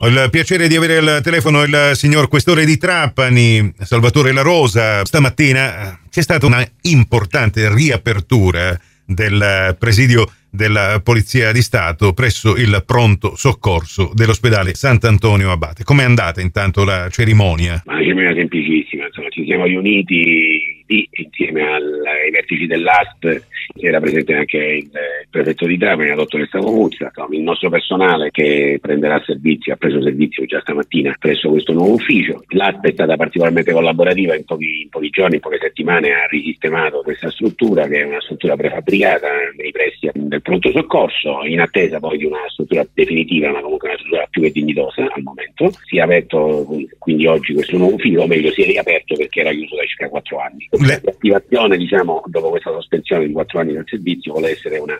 Ho il piacere di avere al telefono il signor Questore di Trapani, Salvatore La Rosa. Stamattina eh, c'è stata una importante riapertura del presidio della Polizia di Stato presso il pronto soccorso dell'ospedale Sant'Antonio Abate. Com'è andata intanto la cerimonia? Una cerimonia semplicissima, insomma, ci siamo riuniti lì insieme ai vertici dell'ASP era presente anche il, prefetto di Trapani, la dottoressa Comuzza, il nostro personale che prenderà servizio, ha preso servizio già stamattina presso questo nuovo ufficio. L'ASP è stata particolarmente collaborativa, in pochi, in pochi giorni, in poche settimane ha risistemato questa struttura che è una struttura prefabbricata nei pressi del pronto soccorso, in attesa poi di una struttura definitiva, ma comunque una struttura più che dignitosa al momento. Si è aperto quindi oggi questo nuovo ufficio, o meglio si è riaperto perché era chiuso da circa quattro anni. L'attivazione, diciamo, dopo questa sospensione di quattro anni del servizio vuole essere una,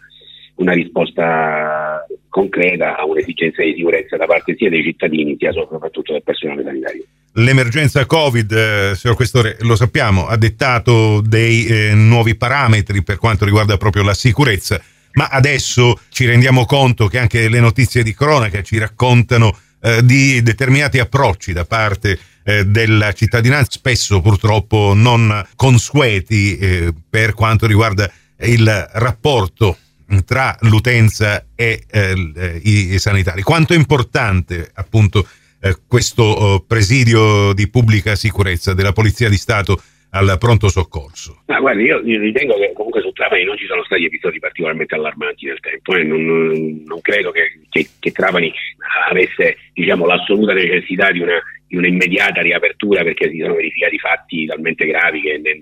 una risposta concreta a un'esigenza di sicurezza da parte sia dei cittadini sia soprattutto del personale sanitario. L'emergenza Covid, eh, signor Questore, lo sappiamo, ha dettato dei eh, nuovi parametri per quanto riguarda proprio la sicurezza, ma adesso ci rendiamo conto che anche le notizie di cronaca ci raccontano eh, di determinati approcci da parte eh, della cittadinanza, spesso purtroppo non consueti eh, per quanto riguarda il rapporto tra l'utenza e eh, i sanitari. Quanto è importante appunto eh, questo oh, presidio di pubblica sicurezza della Polizia di Stato al pronto soccorso? Ma guardi, io, io ritengo che comunque su Trapani non ci sono stati episodi particolarmente allarmanti nel tempo eh. non, non, credo che, che, che, Trapani avesse diciamo, l'assoluta necessità di una, di una, immediata riapertura perché si sono verificati fatti talmente gravi che ne,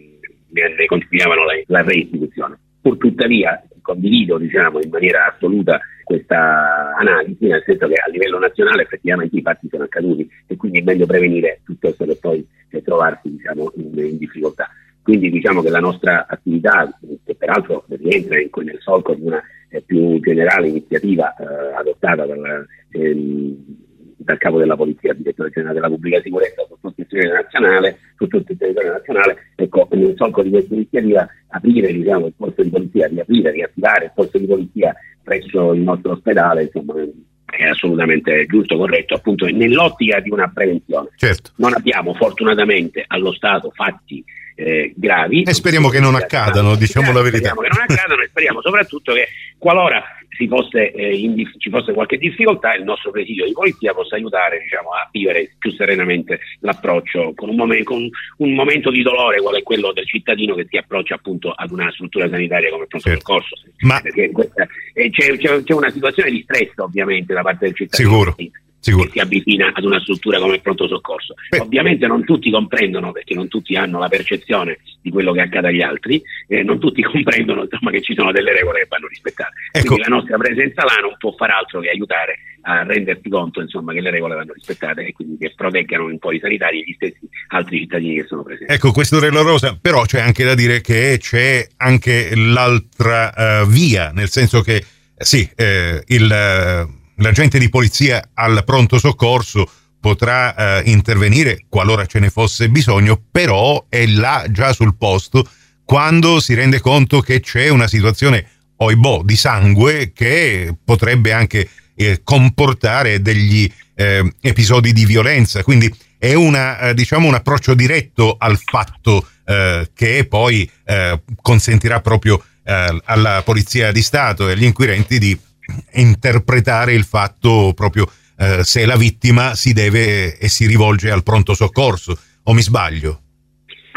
ne, ne continuavano la, la reistituzione. Pur tuttavia condivido diciamo, in maniera assoluta questa analisi, nel senso che a livello nazionale effettivamente i fatti sono accaduti e quindi è meglio prevenire piuttosto che poi trovarsi diciamo, in, in, difficoltà. Quindi diciamo che la nostra attività, che peraltro rientra in, nel solco di una eh, più generale iniziativa eh, adottata dal, ehm, dal capo della Polizia, direttore generale della Pubblica Sicurezza su tutto il territorio nazionale, su tutto il territorio nazionale, ecco, nel solco di questa iniziativa aprire diciamo, il posto di polizia, riaprire, riattivare il posto di polizia presso il nostro ospedale, insomma, è assolutamente giusto, corretto, appunto nell'ottica di una prevenzione. Certo. Non abbiamo fortunatamente allo Stato fatti eh, gravi. E speriamo che non accadano, diciamo la verità. Speriamo che non accadano e speriamo soprattutto che qualora fosse, eh, dif- ci fosse qualche difficoltà il nostro presidio di polizia possa aiutare diciamo, a vivere più serenamente l'approccio con un, mom- con un, momento di dolore qual è quello del cittadino che si approccia appunto ad una struttura sanitaria come il pronto certo. soccorso. Ma... Perché questa, eh, c'è, c'è, c'è, una situazione di stress ovviamente da parte del cittadino. Sicuro. Sicuro. che si avvicina ad una struttura come il pronto soccorso. Beh. Ovviamente non tutti comprendono, perché non tutti hanno la percezione di quello che accade agli altri, eh, non tutti comprendono insomma, che ci sono delle regole che vanno rispettate. Ecco. Quindi la nostra presenza là non può far altro che aiutare a renderti conto insomma, che le regole vanno rispettate e quindi che proteggano un po' i sanitari e gli stessi altri cittadini che sono presenti. Ecco, questo Rella Rosa, però c'è anche da dire che c'è anche l'altra uh, via, nel senso che sì, eh, il... L'agente di polizia al pronto soccorso potrà eh, intervenire qualora ce ne fosse bisogno, però è là già sul posto quando si rende conto che c'è una situazione oibò di sangue che potrebbe anche eh, comportare degli eh, episodi di violenza. Quindi è una, eh, diciamo un approccio diretto al fatto eh, che poi eh, consentirà proprio alla Polizia di Stato e agli inquirenti di interpretare il fatto proprio eh, se la vittima si deve e si rivolge al pronto soccorso o mi sbaglio?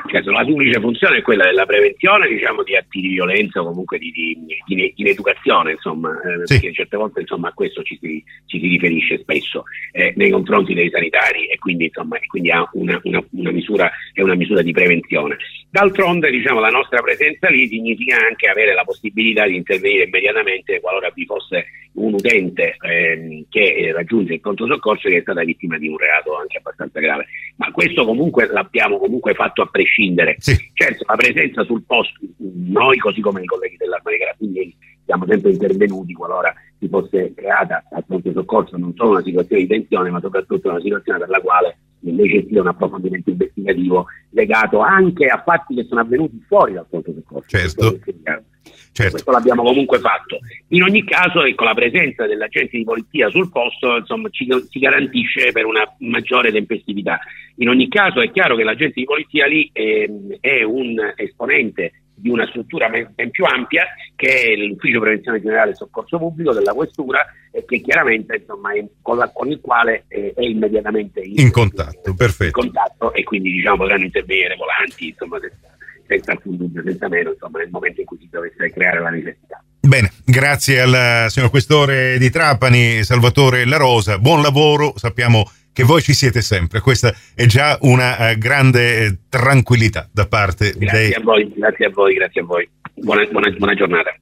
Certo, la duplice funzione è quella della prevenzione diciamo, di atti di violenza o comunque di, di, di, di educazione, insomma, eh, sì. perché certe volte insomma, a questo ci si, ci si riferisce spesso eh, nei confronti dei sanitari e quindi, insomma, quindi ha una, una, una, misura, è una misura di prevenzione. D'altronde diciamo, la nostra presenza lì significa anche avere la possibilità di intervenire immediatamente qualora vi fosse un utente ehm, che raggiunge il pronto soccorso e che è stata vittima di un reato anche abbastanza grave. Ma questo comunque l'abbiamo comunque fatto a prescindere. Sì. Certo, la presenza sul posto, noi così come i colleghi dell'Arma dei Carabinieri siamo sempre intervenuti qualora si fosse creata al pronto soccorso non solo una situazione di tensione, ma soprattutto una situazione per la quale necessita un approfondimento investigativo legato anche a fatti che sono avvenuti fuori dal pronto soccorso. Certo. certo. questo l'abbiamo comunque fatto. In ogni caso, ecco, la presenza dell'agente di polizia sul posto insomma, ci, ci, garantisce per una maggiore tempestività. In ogni caso è chiaro che l'agente di polizia lì è, è un esponente di una struttura ben più ampia che è l'Ufficio Prevenzione Generale e Soccorso Pubblico della Questura e che chiaramente insomma, è, con, il quale è, è immediatamente in, in contatto, perfetto. In contatto e quindi diciamo, potranno intervenire volanti insomma, senza, senza alcun dubbio, senza meno insomma, nel momento in cui si dovesse creare la necessità. Bene, grazie al signor Questore di Trapani, Salvatore La Rosa, buon lavoro, sappiamo che voi ci siete sempre. Questa è già una uh, grande eh, tranquillità da parte grazie dei... A voi, grazie a voi, grazie a voi. Buona, buona, buona giornata.